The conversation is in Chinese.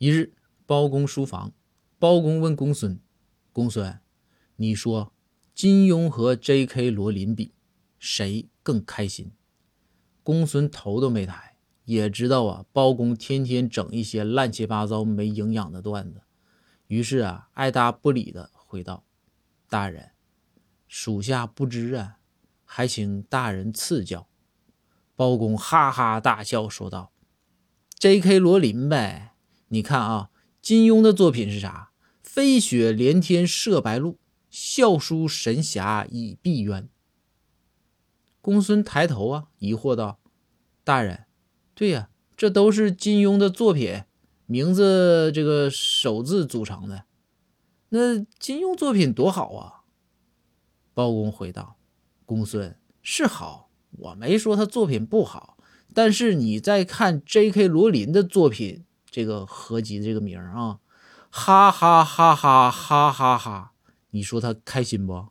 一日，包公书房，包公问公孙：“公孙，你说金庸和 J.K. 罗琳比，谁更开心？”公孙头都没抬，也知道啊，包公天天整一些乱七八糟、没营养的段子，于是啊，爱答不理的回道：“大人，属下不知啊，还请大人赐教。”包公哈哈大笑，说道：“J.K. 罗琳呗，你看啊，金庸的作品是啥？飞雪连天射白鹿，笑书神侠倚碧鸳。”公孙抬头啊，疑惑道：“大人，对呀，这都是金庸的作品，名字这个首字组成的。那金庸作品多好啊！”包公回道：“公孙是好。”我没说他作品不好，但是你在看 J.K. 罗琳的作品这个合集的这个名啊，哈哈哈哈哈哈哈，你说他开心不？